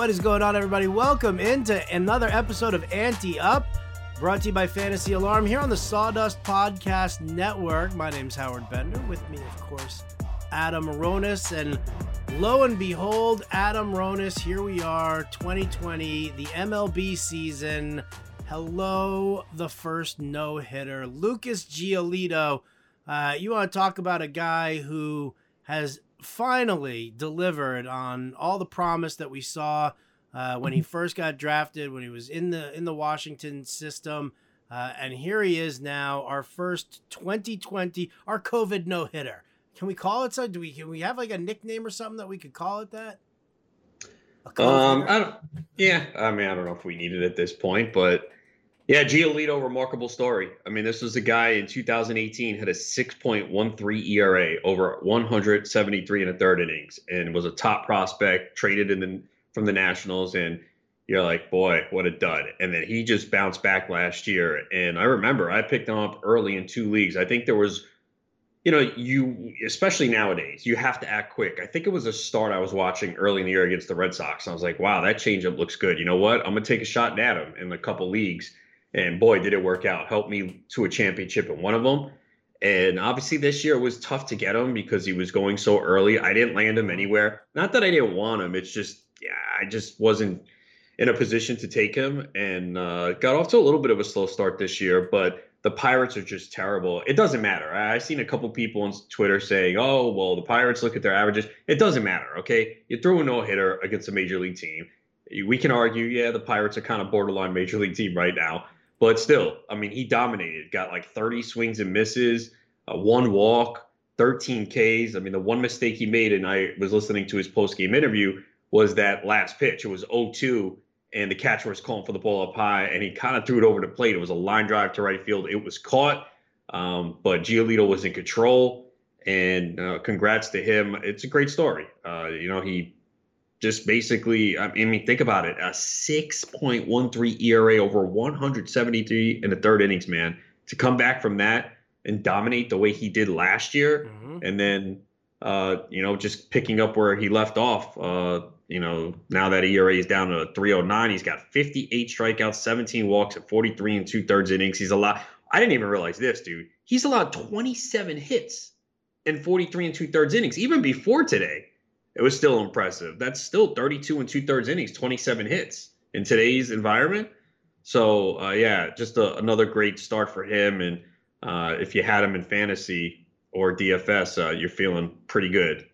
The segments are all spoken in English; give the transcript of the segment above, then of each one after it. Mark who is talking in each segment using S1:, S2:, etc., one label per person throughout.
S1: What is going on, everybody? Welcome into another episode of Ante Up, brought to you by Fantasy Alarm here on the Sawdust Podcast Network. My name's Howard Bender. With me, of course, Adam Ronis. And lo and behold, Adam Ronis, here we are, 2020, the MLB season. Hello, the first no hitter, Lucas Giolito. Uh, you want to talk about a guy who has finally delivered on all the promise that we saw uh, when he first got drafted, when he was in the in the Washington system, uh, and here he is now, our first 2020, our COVID no hitter. Can we call it so? Do we can we have like a nickname or something that we could call it that?
S2: Um, I don't. Yeah, I mean, I don't know if we need it at this point, but yeah, Giolito, remarkable story. I mean, this was a guy in 2018 had a 6.13 ERA over 173 and a third innings, and was a top prospect, traded in the from the Nationals, and you're like, boy, what a dud. And then he just bounced back last year, and I remember I picked him up early in two leagues. I think there was, you know, you especially nowadays, you have to act quick. I think it was a start I was watching early in the year against the Red Sox. I was like, wow, that changeup looks good. You know what? I'm gonna take a shot at him in a couple leagues and boy, did it work out. Helped me to a championship in one of them. And obviously, this year it was tough to get him because he was going so early. I didn't land him anywhere. Not that I didn't want him. It's just, yeah, I just wasn't in a position to take him and uh, got off to a little bit of a slow start this year. But the Pirates are just terrible. It doesn't matter. I've seen a couple people on Twitter saying, oh, well, the Pirates look at their averages. It doesn't matter, okay? You throw a no hitter against a major league team. We can argue, yeah, the Pirates are kind of borderline major league team right now. But still, I mean, he dominated. Got like 30 swings and misses, uh, one walk, 13 Ks. I mean, the one mistake he made, and I was listening to his post game interview, was that last pitch. It was 0-2, and the catcher was calling for the ball up high, and he kind of threw it over the plate. It was a line drive to right field. It was caught, um, but Giolito was in control. And uh, congrats to him. It's a great story. Uh, you know, he just basically, I mean, think about it a 6.13 ERA over 173 in the third innings, man. To come back from that and dominate the way he did last year, mm-hmm. and then, uh, you know, just picking up where he left off. Uh, you know, now that ERA is down to 309, he's got 58 strikeouts, 17 walks at 43 and two thirds innings. He's a lot. I didn't even realize this, dude. He's allowed 27 hits in 43 and two thirds innings, even before today it was still impressive. That's still 32 and two thirds innings, 27 hits in today's environment. So uh, yeah, just a, another great start for him. And uh, if you had him in fantasy or DFS, uh, you're feeling pretty good.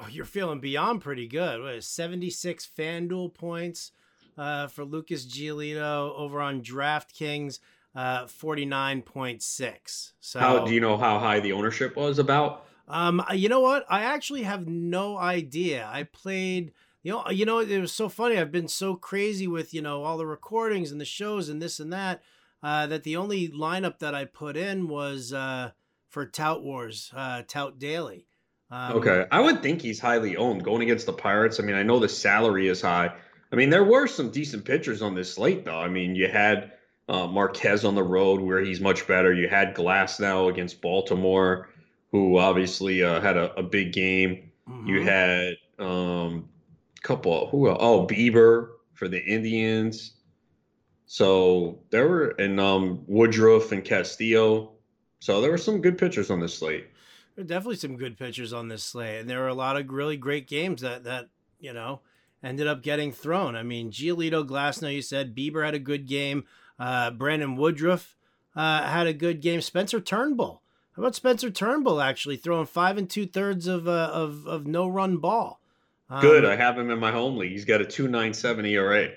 S1: Oh, you're feeling beyond pretty good. What is 76 FanDuel points uh, for Lucas Giolito over on DraftKings, uh, 49.6. So
S2: how do you know how high the ownership was about?
S1: Um, you know what? I actually have no idea. I played, you know, you know, it was so funny. I've been so crazy with you know all the recordings and the shows and this and that. Uh, that the only lineup that I put in was uh, for Tout Wars, uh, Tout Daily.
S2: Um, okay, I would think he's highly owned going against the Pirates. I mean, I know the salary is high. I mean, there were some decent pitchers on this slate, though. I mean, you had uh, Marquez on the road where he's much better. You had Glasnow against Baltimore who obviously uh, had a, a, big game. Mm-hmm. You had um, a couple. Who? Oh, Bieber for the Indians. So there were and um, Woodruff and Castillo. So there were some good pitchers on this slate.
S1: There were definitely some good pitchers on this slate, and there were a lot of really great games that that you know ended up getting thrown. I mean, Giolito, Glasnow, you said Bieber had a good game. Uh, Brandon Woodruff uh, had a good game. Spencer Turnbull how about Spencer Turnbull actually throwing five and two thirds of uh, of of no run ball?
S2: Um, Good, I have him in my home league. He's got a two nine seven ERA.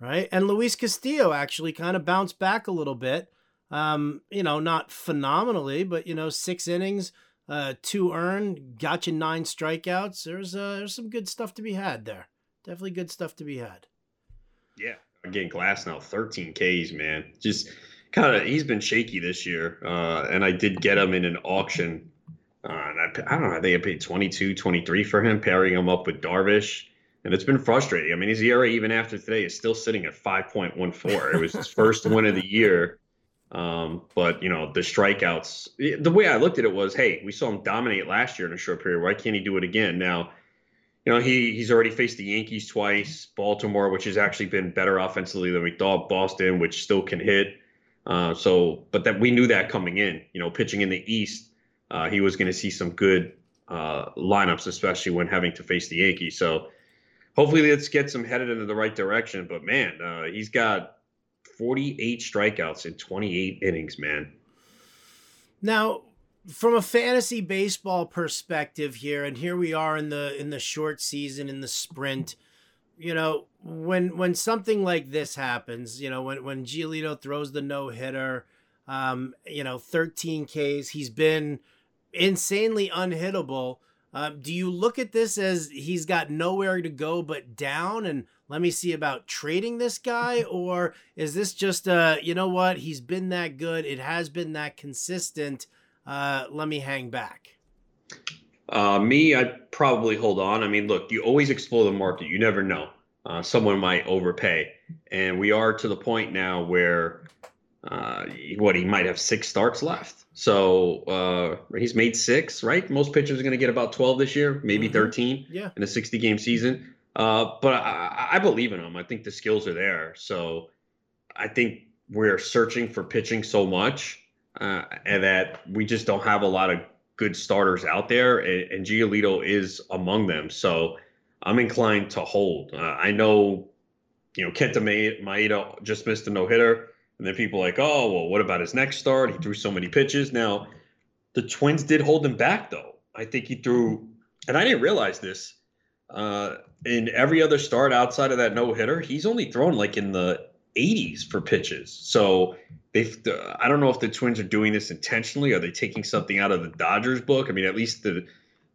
S1: Right, and Luis Castillo actually kind of bounced back a little bit. Um, you know, not phenomenally, but you know, six innings, uh, two earned, got you nine strikeouts. There's uh, there's some good stuff to be had there. Definitely good stuff to be had.
S2: Yeah, again, Glasnow, thirteen Ks, man. Just kind of he's been shaky this year, uh, and I did get him in an auction. Uh, and I, I, don't know, I think I paid 22, 23 for him, pairing him up with Darvish. And it's been frustrating. I mean, his ERA, even after today, is still sitting at 5.14. It was his first win of the year. Um, but, you know, the strikeouts, the way I looked at it was hey, we saw him dominate last year in a short period. Why can't he do it again? Now, you know, he he's already faced the Yankees twice, Baltimore, which has actually been better offensively than we thought, Boston, which still can hit. Uh, so, but that we knew that coming in, you know, pitching in the East, uh, he was going to see some good uh, lineups, especially when having to face the Yankees. So, hopefully, let's get him headed in the right direction. But man, uh, he's got 48 strikeouts in 28 innings, man.
S1: Now, from a fantasy baseball perspective here, and here we are in the in the short season in the sprint. You know, when when something like this happens, you know, when when Giolito throws the no hitter, um, you know, 13 Ks, he's been insanely unhittable. Um, do you look at this as he's got nowhere to go but down and let me see about trading this guy? Or is this just, uh, you know what? He's been that good. It has been that consistent uh, let me hang back?
S2: Uh, me, I'd probably hold on. I mean, look, you always explore the market. You never know. Uh, someone might overpay. And we are to the point now where, uh, what, he might have six starts left. So uh, he's made six, right? Most pitchers are going to get about 12 this year, maybe mm-hmm. 13
S1: yeah.
S2: in a 60 game season. Uh, but I, I believe in him. I think the skills are there. So I think we're searching for pitching so much uh, and that we just don't have a lot of good starters out there, and, and Giolito is among them. So I'm inclined to hold. Uh, I know, you know, Kenta Maeda just missed a no hitter, and then people like, oh, well, what about his next start? He threw so many pitches. Now, the Twins did hold him back, though. I think he threw, and I didn't realize this. Uh, in every other start outside of that no hitter, he's only thrown like in the 80s for pitches. So they, I don't know if the Twins are doing this intentionally. Are they taking something out of the Dodgers book? I mean, at least the,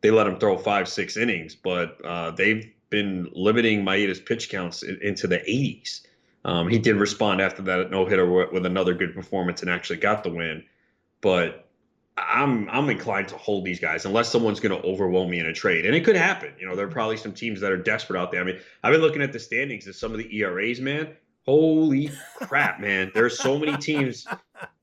S2: they let him throw five, six innings, but uh, they've been limiting Maeda's pitch counts in, into the 80s. Um, he did respond after that no hitter with, another good performance and actually got the win. But I'm I'm inclined to hold these guys unless someone's going to overwhelm me in a trade, and it could happen. You know, there are probably some teams that are desperate out there. I mean, I've been looking at the standings of some of the ERAs, man. Holy crap, man! There's so many teams,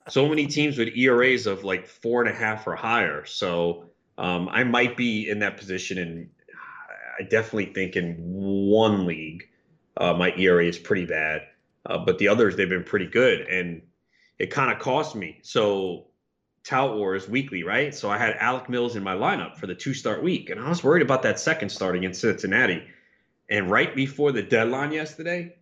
S2: so many teams with ERAs of like four and a half or higher. So um, I might be in that position, and I definitely think in one league uh, my ERA is pretty bad, uh, but the others they've been pretty good, and it kind of cost me. So Tout Wars weekly, right? So I had Alec Mills in my lineup for the two start week, and I was worried about that second start against Cincinnati. And right before the deadline yesterday,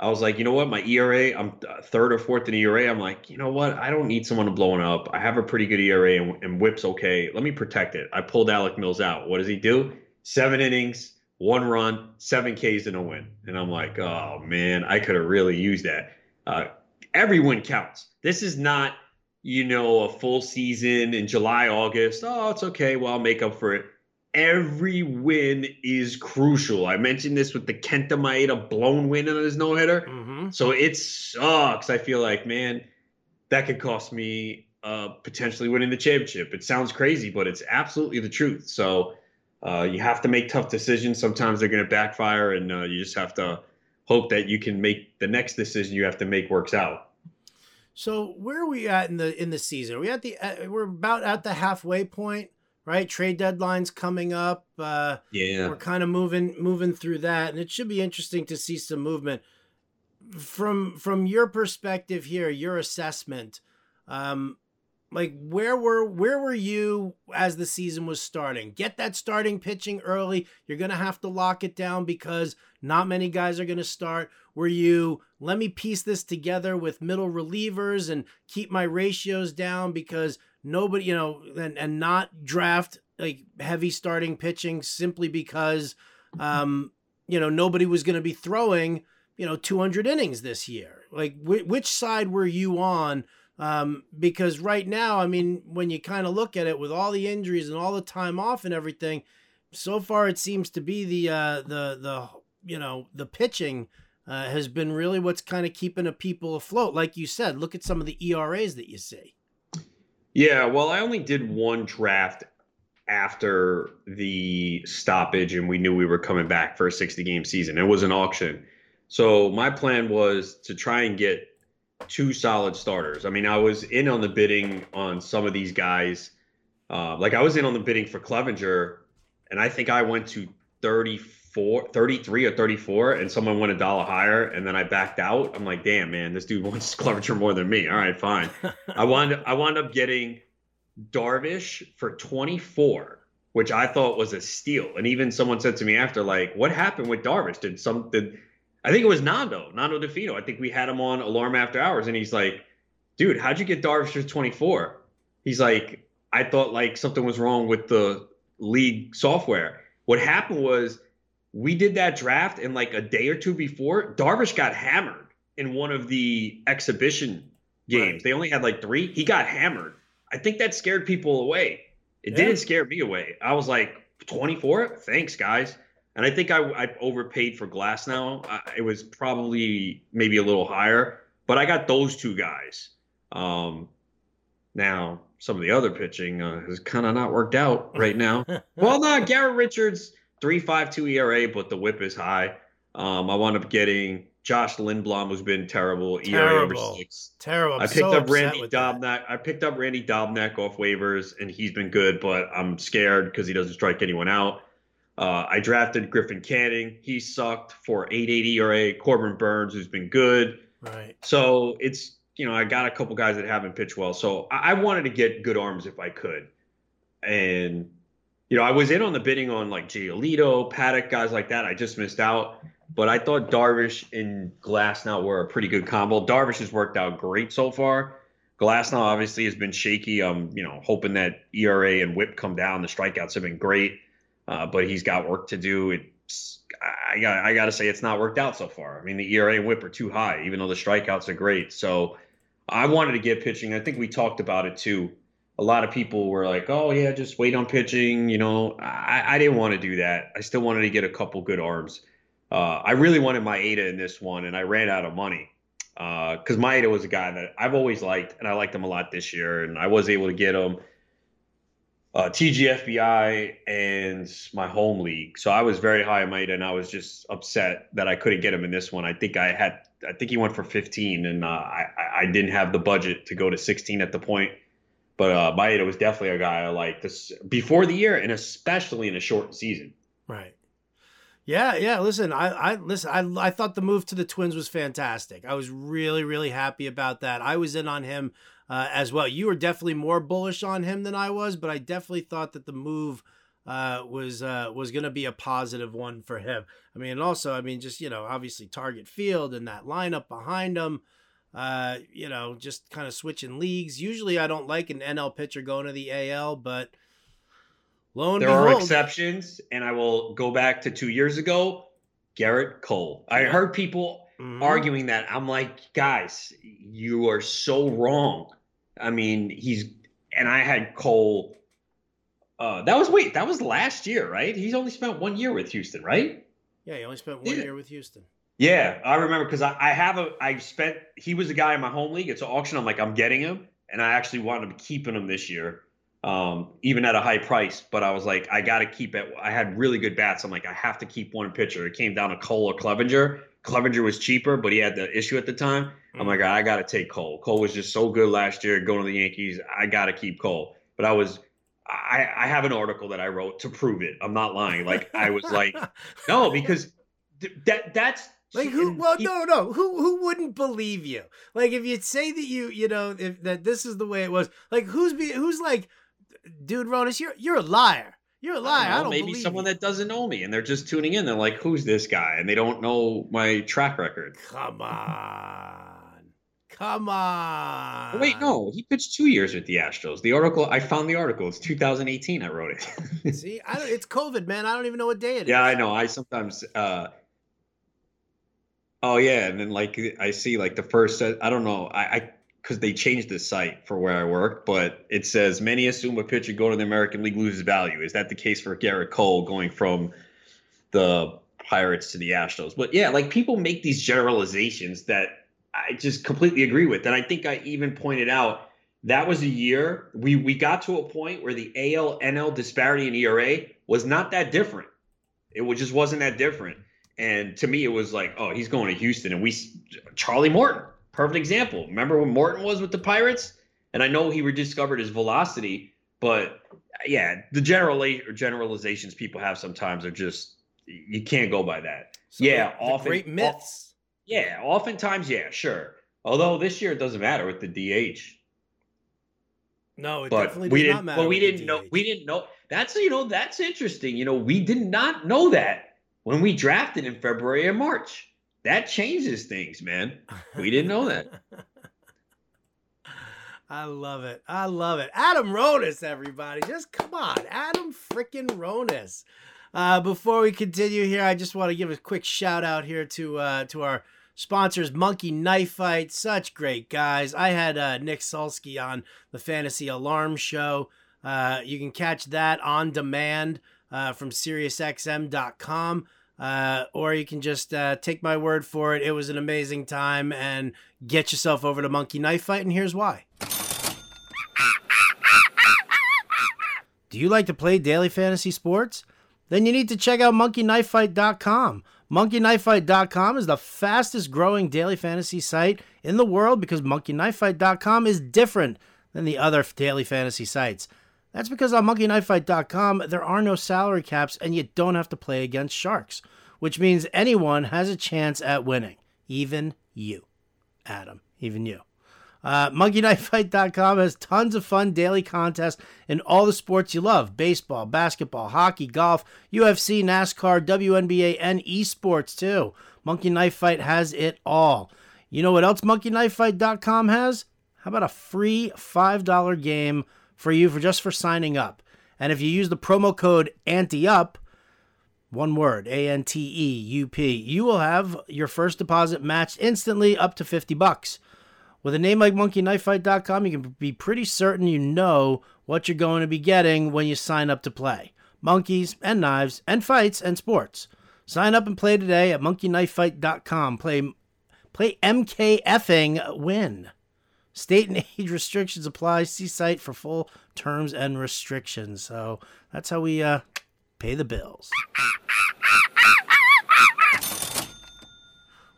S2: I was like, you know what, my ERA, I'm third or fourth in the ERA. I'm like, you know what, I don't need someone to blow it up. I have a pretty good ERA and, and WHIP's okay. Let me protect it. I pulled Alec Mills out. What does he do? Seven innings, one run, seven Ks and a win. And I'm like, oh man, I could have really used that. Uh, every win counts. This is not, you know, a full season in July, August. Oh, it's okay. Well, I'll make up for it every win is crucial. I mentioned this with the Kenta Maeda blown win on his no hitter. Mm-hmm. So it sucks. I feel like, man, that could cost me uh, potentially winning the championship. It sounds crazy, but it's absolutely the truth. So uh, you have to make tough decisions. Sometimes they're going to backfire, and uh, you just have to hope that you can make the next decision you have to make works out.
S1: So where are we at in the in the season? Are we at the uh, we're about at the halfway point right? Trade deadlines coming up. Uh,
S2: yeah,
S1: we're kind of moving moving through that, and it should be interesting to see some movement from from your perspective here, your assessment. Um, like where were where were you as the season was starting? Get that starting pitching early. You're gonna have to lock it down because not many guys are gonna start. Were you let me piece this together with middle relievers and keep my ratios down because nobody, you know, and and not draft like heavy starting pitching simply because, um, you know, nobody was going to be throwing, you know, 200 innings this year. Like, wh- which side were you on? Um, because right now, I mean, when you kind of look at it with all the injuries and all the time off and everything, so far it seems to be the uh, the the you know the pitching uh, has been really what's kind of keeping a people afloat. Like you said, look at some of the ERAs that you see.
S2: Yeah, well, I only did one draft after the stoppage, and we knew we were coming back for a 60 game season. It was an auction. So my plan was to try and get two solid starters. I mean, I was in on the bidding on some of these guys. Uh, like I was in on the bidding for Clevinger, and I think I went to 34, 33 or 34, and someone went a dollar higher, and then I backed out. I'm like, damn, man, this dude wants Clevinger more than me. All right, fine. I wound I wound up getting Darvish for 24, which I thought was a steal. And even someone said to me after, like, what happened with Darvish? Did some did I think it was Nando, Nando Di Fino. I think we had him on Alarm After Hours, and he's like, dude, how'd you get Darvish for 24? He's like, I thought like something was wrong with the league software. What happened was we did that draft, and like a day or two before, Darvish got hammered in one of the exhibition games. Right. They only had like three. He got hammered. I think that scared people away. It yeah. didn't scare me away. I was like, 24? Thanks, guys. And I think I, I overpaid for Glasnow. I, it was probably maybe a little higher, but I got those two guys. Um, now, some of the other pitching uh, has kind of not worked out right now. well, not Garrett Richards, 3.52 ERA, but the whip is high. Um, I wound up getting Josh Lindblom, who's been terrible.
S1: Terrible. ERA over six. Terrible. I'm
S2: i picked
S1: so
S2: up Randy Dobnak. I picked up Randy Dobnak off waivers, and he's been good, but I'm scared because he doesn't strike anyone out. Uh, I drafted Griffin Canning. He sucked for 880 ERA. Corbin Burnes, who's been good.
S1: Right.
S2: So it's you know I got a couple guys that haven't pitched well. So I, I wanted to get good arms if I could, and you know I was in on the bidding on like Giolito, Paddack, guys like that. I just missed out. But I thought Darvish and Glasnow were a pretty good combo. Darvish has worked out great so far. Glasnow obviously has been shaky. I'm you know hoping that ERA and WHIP come down. The strikeouts have been great uh, but he's got work to do. It's I got I got to say it's not worked out so far. I mean the ERA and WHIP are too high, even though the strikeouts are great. So I wanted to get pitching. I think we talked about it too. A lot of people were like, "Oh yeah, just wait on pitching." You know, I, I didn't want to do that. I still wanted to get a couple good arms. Uh, I really wanted Maeda in this one, and I ran out of money because uh, Maeda was a guy that I've always liked, and I liked him a lot this year, and I was able to get him uh, TGFBI and my home league. So I was very high on Maeda, and I was just upset that I couldn't get him in this one. I think I had, I think he went for 15, and uh, I, I didn't have the budget to go to 16 at the point. But uh, Maeda was definitely a guy I liked this before the year, and especially in a short season.
S1: Right. Yeah, yeah. Listen, I, I listen. I, I thought the move to the Twins was fantastic. I was really, really happy about that. I was in on him uh, as well. You were definitely more bullish on him than I was, but I definitely thought that the move uh, was uh, was going to be a positive one for him. I mean, and also, I mean, just you know, obviously target field and that lineup behind him. Uh, you know, just kind of switching leagues. Usually, I don't like an NL pitcher going to the AL, but lo and
S2: there
S1: behold,
S2: are exceptions. And I will go back to two years ago. Gerrit Cole. I heard people mm-hmm. arguing that. I'm like, guys, you are so wrong. I mean, he's and I had Cole. Uh, that was wait, that was last year, right? He's only spent one year with Houston, right?
S1: Yeah, he only spent one yeah. year with Houston.
S2: Yeah, I remember because I, I have a I spent he was a guy in my home league. It's an auction. I'm like I'm getting him, and I actually wanted to keeping him this year, um, even at a high price. But I was like I got to keep it. I had really good bats. I'm like I have to keep one pitcher. It came down to Cole or Clevinger. Clevinger was cheaper, but he had the issue at the time. I'm like, I got to take Cole. Cole was just so good last year going to the Yankees. I got to keep Cole. But I was, I, I have an article that I wrote to prove it. I'm not lying. Like I was like, no, because th- that that's
S1: like who? Well, no, no. Who who wouldn't believe you? Like if you say that you you know if that this is the way it was. Like who's be who's like, dude, Ronis, you're you're a liar. You're a liar. I don't, I don't
S2: maybe someone you. that doesn't know me and they're just tuning in. They're like, "Who's this guy?" and they don't know my track record.
S1: Come on. Come on.
S2: Wait, no, he pitched two years with the Astros. The article I found the article. It's 2018. I wrote
S1: it. See, I don't, it's COVID, man. I don't even know what day it
S2: yeah. I know. I sometimes. uh Oh yeah, and then like I see like the first. Uh, I don't know. I. I because they changed the site for where I work, but it says many assume a pitcher going to the American League loses value. Is that the case for Gerrit Cole going from the Pirates to the Astros? But yeah, like people make these generalizations that I just completely agree with. And I think I even pointed out that was a year we we got to a point where the AL NL disparity in ERA was not that different. It just wasn't that different. And to me, it was like, oh, he's going to Houston, and we Charlie Morton, perfect example. Remember when Morton was with the Pirates? And I know he rediscovered his velocity, but yeah, the general generalizations people have sometimes are just you can't go by that. So yeah,
S1: the, often great myths.
S2: yeah, oftentimes, yeah, sure. Although this year it doesn't matter with the DH.
S1: No, it but definitely we
S2: didn't.
S1: But
S2: we didn't know. We didn't know. That's you know that's interesting. You know, we did not know that when we drafted in February and March. That changes things, man. We didn't know that.
S1: I love it. I love it. Adam Ronis, everybody. Just come on. Adam freaking Ronis. Uh, before we continue here, I just want to give a quick shout out here to uh, to our sponsors, Monkey Knife Fight. Such great guys. I had uh, Nick Sulsky on the Fantasy Alarm Show. Uh, you can catch that on demand uh, from SiriusXM.com. Uh, or you can just uh, take my word for it. It was an amazing time, and get yourself over to Monkey Knife Fight, and here's why. Do you like to play daily fantasy sports? Then you need to check out monkeyknifefight.com. Monkeyknifefight.com is the fastest growing daily fantasy site in the world because monkeyknifefight.com is different than the other daily fantasy sites. That's because on monkeyknifefight.com there are no salary caps and you don't have to play against sharks, which means anyone has a chance at winning, even you, Adam, even you. Uh, MonkeyKnifeFight.com has tons of fun daily contests in all the sports you love baseball, basketball, hockey, golf, UFC, NASCAR, WNBA, and esports too. Monkey Knife Fight has it all. You know what else MonkeyKnifeFight.com has? How about a free $5 game for you for just for signing up? And if you use the promo code ANTEUP, one word, A N T E U P, you will have your first deposit matched instantly up to 50 bucks. With a name like monkeyknifefight.com, you can be pretty certain you know what you're going to be getting when you sign up to play. Monkeys and knives and fights and sports. Sign up and play today at monkeyknifefight.com. Play play MKFing win. State and age restrictions apply. See site for full terms and restrictions. So that's how we uh, pay the bills.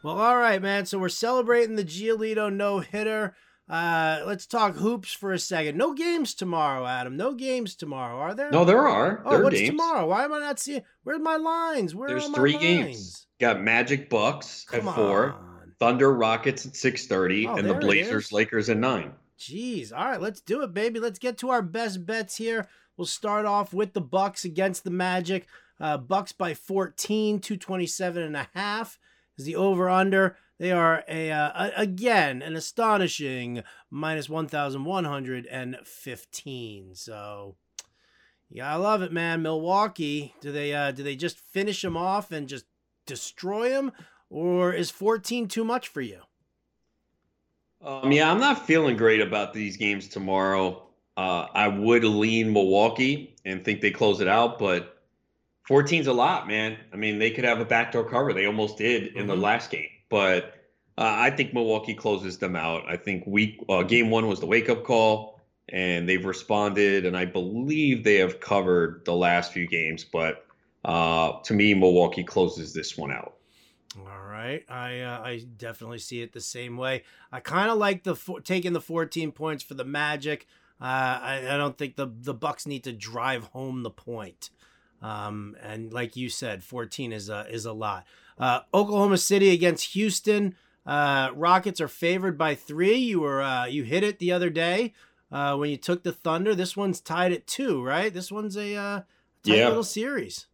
S1: Well, all right, man. So we're celebrating the Giolito no hitter. Uh, let's talk hoops for a second. No games tomorrow, Adam. No games tomorrow, are there?
S2: No, there are.
S1: Oh,
S2: there
S1: what's
S2: games.
S1: tomorrow? Why am I not seeing? Where's my lines? Where
S2: There's
S1: are
S2: three
S1: lines?
S2: games. Got Magic Bucks
S1: Come
S2: at four,
S1: on.
S2: Thunder Rockets at six thirty,
S1: Oh,
S2: and the Blazers. Lakers at nine.
S1: Jeez. All right, let's do it, baby. Let's get to our best bets here. We'll start off with the Bucks against the Magic. Uh, Bucks by 14, 227 and a half is the over under. They are a, uh, again an astonishing minus 1115. So yeah, I love it, man. Milwaukee, do they uh do they just finish them off and just destroy them or is 14 too much for you?
S2: Um, yeah, I'm not feeling great about these games tomorrow. Uh, I would lean Milwaukee and think they close it out, but 14's a lot, man. I mean, they could have a backdoor cover. They almost did in the
S1: Mhm.
S2: last game, but uh, I think Milwaukee closes them out. I think week uh, game one was the wake up call, and they've responded, and I believe they have covered the last few games. But uh, to me, Milwaukee closes this one out.
S1: All right, I uh, I definitely see it the same way. I kind of like the four, taking the 14 points for the Magic. Uh, I, I don't think the the Bucks need to drive home the point. Um, and like you said, 14 is a is a lot. Uh, Oklahoma City against Houston. Uh, Rockets are favored by three. You were uh, you hit it the other day uh, when you took the Thunder. This one's tied at two, right? This one's a uh, tight
S2: Yeah.
S1: little series.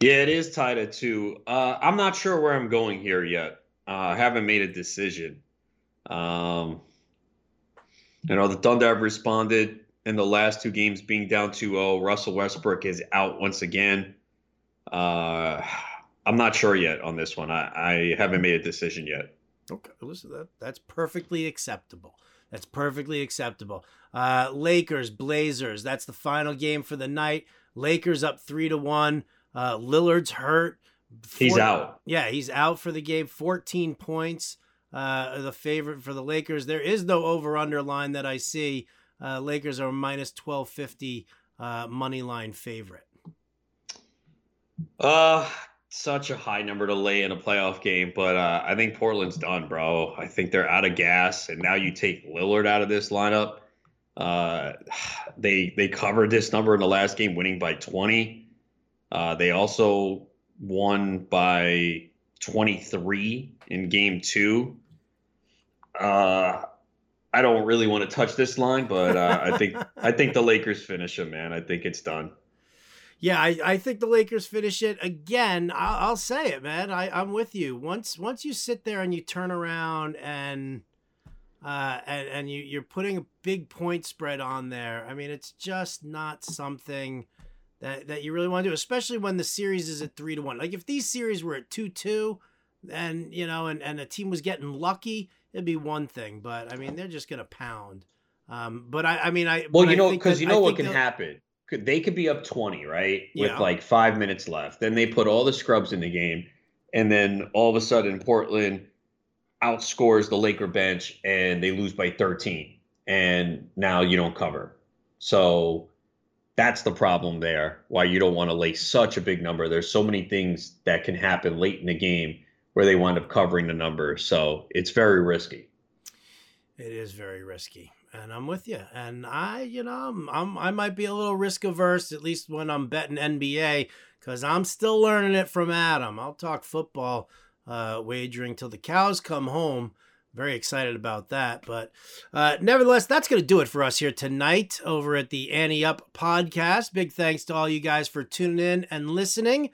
S2: Yeah, it is tied at two. Uh, I'm not sure where I'm going here yet. Uh, I haven't made a decision. Um, you know, the Thunder have responded in the last two games being down 2-0. Russell Westbrook is out once again. Uh, I'm not sure yet on this one. I, I haven't made a decision yet.
S1: Okay, listen, that that's perfectly acceptable. That's perfectly acceptable. Uh, Lakers, Blazers. That's the final game for the night. Lakers up three to one. Uh, Lillard's hurt.
S2: He's out.
S1: Yeah, he's out for the game. Fourteen points. Uh, the favorite for the Lakers. There is no over under line that I see. Uh, Lakers are minus twelve fifty uh, money line favorite.
S2: Uh, such a high number to lay in a playoff game, but uh, I think Portland's done, bro. I think they're out of gas, and now you take Lillard out of this lineup. Uh, they they covered this number in the last game, winning by 20. Uh, they also won by 23 in game two. Uh, I don't really want to touch this line, but uh, I think I think the Lakers finish it, man. I think it's done.
S1: Yeah, I, I think the Lakers finish it again. I'll, I'll say it, man. I, I'm with you. Once once you sit there and you turn around and uh, and, and you, you're putting a big point spread on there. I mean, it's just not something that, that you really want to do, especially when the series is at three to one. Like if these series were at two two, and you know, and and a team was getting lucky, it'd be one thing. But I mean, they're just gonna pound. Um, but I, I mean, I
S2: well, you know, because you know what can happen. They could be up twenty, right, with yeah. like five minutes left. Then they put all the scrubs in the game, and then all of a sudden, Portland outscores the Laker bench, and they lose by thirteen, and now you don't cover. So that's the problem there. Why you don't want to lay such a big number. There's so many things that can happen late in the game where they wind up covering the number. So it's very risky.
S1: It is very risky. And I'm with you. And I, you know, I'm, I'm i might be a little risk averse, at least when I'm betting NBA, because I'm still learning it from Adam. I'll talk football uh, wagering till the cows come home. Very excited about that. But uh, nevertheless, that's going to do it for us here tonight over at the Ante Up podcast. Big thanks to all you guys for tuning in and listening.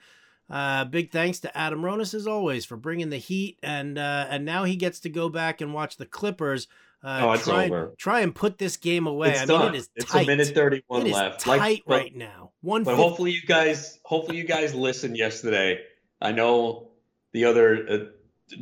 S1: Uh, big thanks to Adam Ronis as always for bringing the heat, and uh, and now he gets to go back and watch the Clippers.
S2: Uh, oh, it's
S1: try,
S2: over.
S1: Try and put this game away.
S2: It's
S1: I
S2: done.
S1: mean, it is
S2: it's
S1: tight.
S2: a minute thirty-one
S1: it
S2: left.
S1: tight like, right now. One.
S2: But hopefully you guys, hopefully you guys listened yesterday. I know the other uh,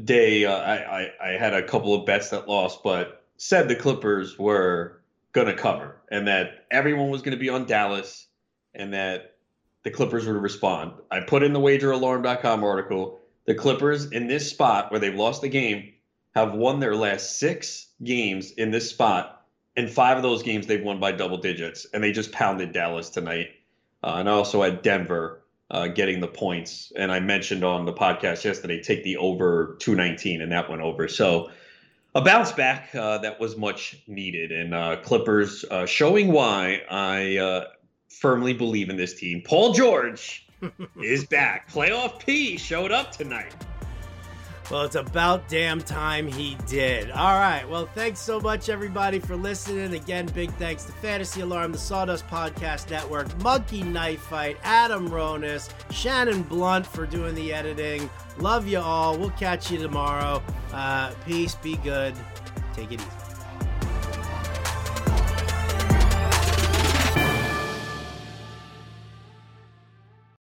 S2: day uh, I, I I had a couple of bets that lost, but said the Clippers were gonna cover and that everyone was gonna be on Dallas and that the Clippers would respond. I put in the wageralarm.com article. The Clippers in this spot where they've lost the game have won their last six games in this spot. and five of those games, they've won by double digits, and they just pounded Dallas tonight. Uh, and I also had Denver uh, getting the points. And I mentioned on the podcast yesterday, take the over 219, and that went over. So a bounce back uh, that was much needed. And uh, Clippers uh, showing why I uh, firmly believe in this team. Paul George is back. Playoff P showed up tonight.
S1: Well, it's about damn time he did. All right. Well, thanks so much, everybody, for listening. Again, big thanks to Fantasy Alarm, the Sawdust Podcast Network, Monkey Knife Fight, Adam Ronis, Shannon Blunt for doing the editing. Love you all. We'll catch you tomorrow. Uh, peace. Be good. Take it easy.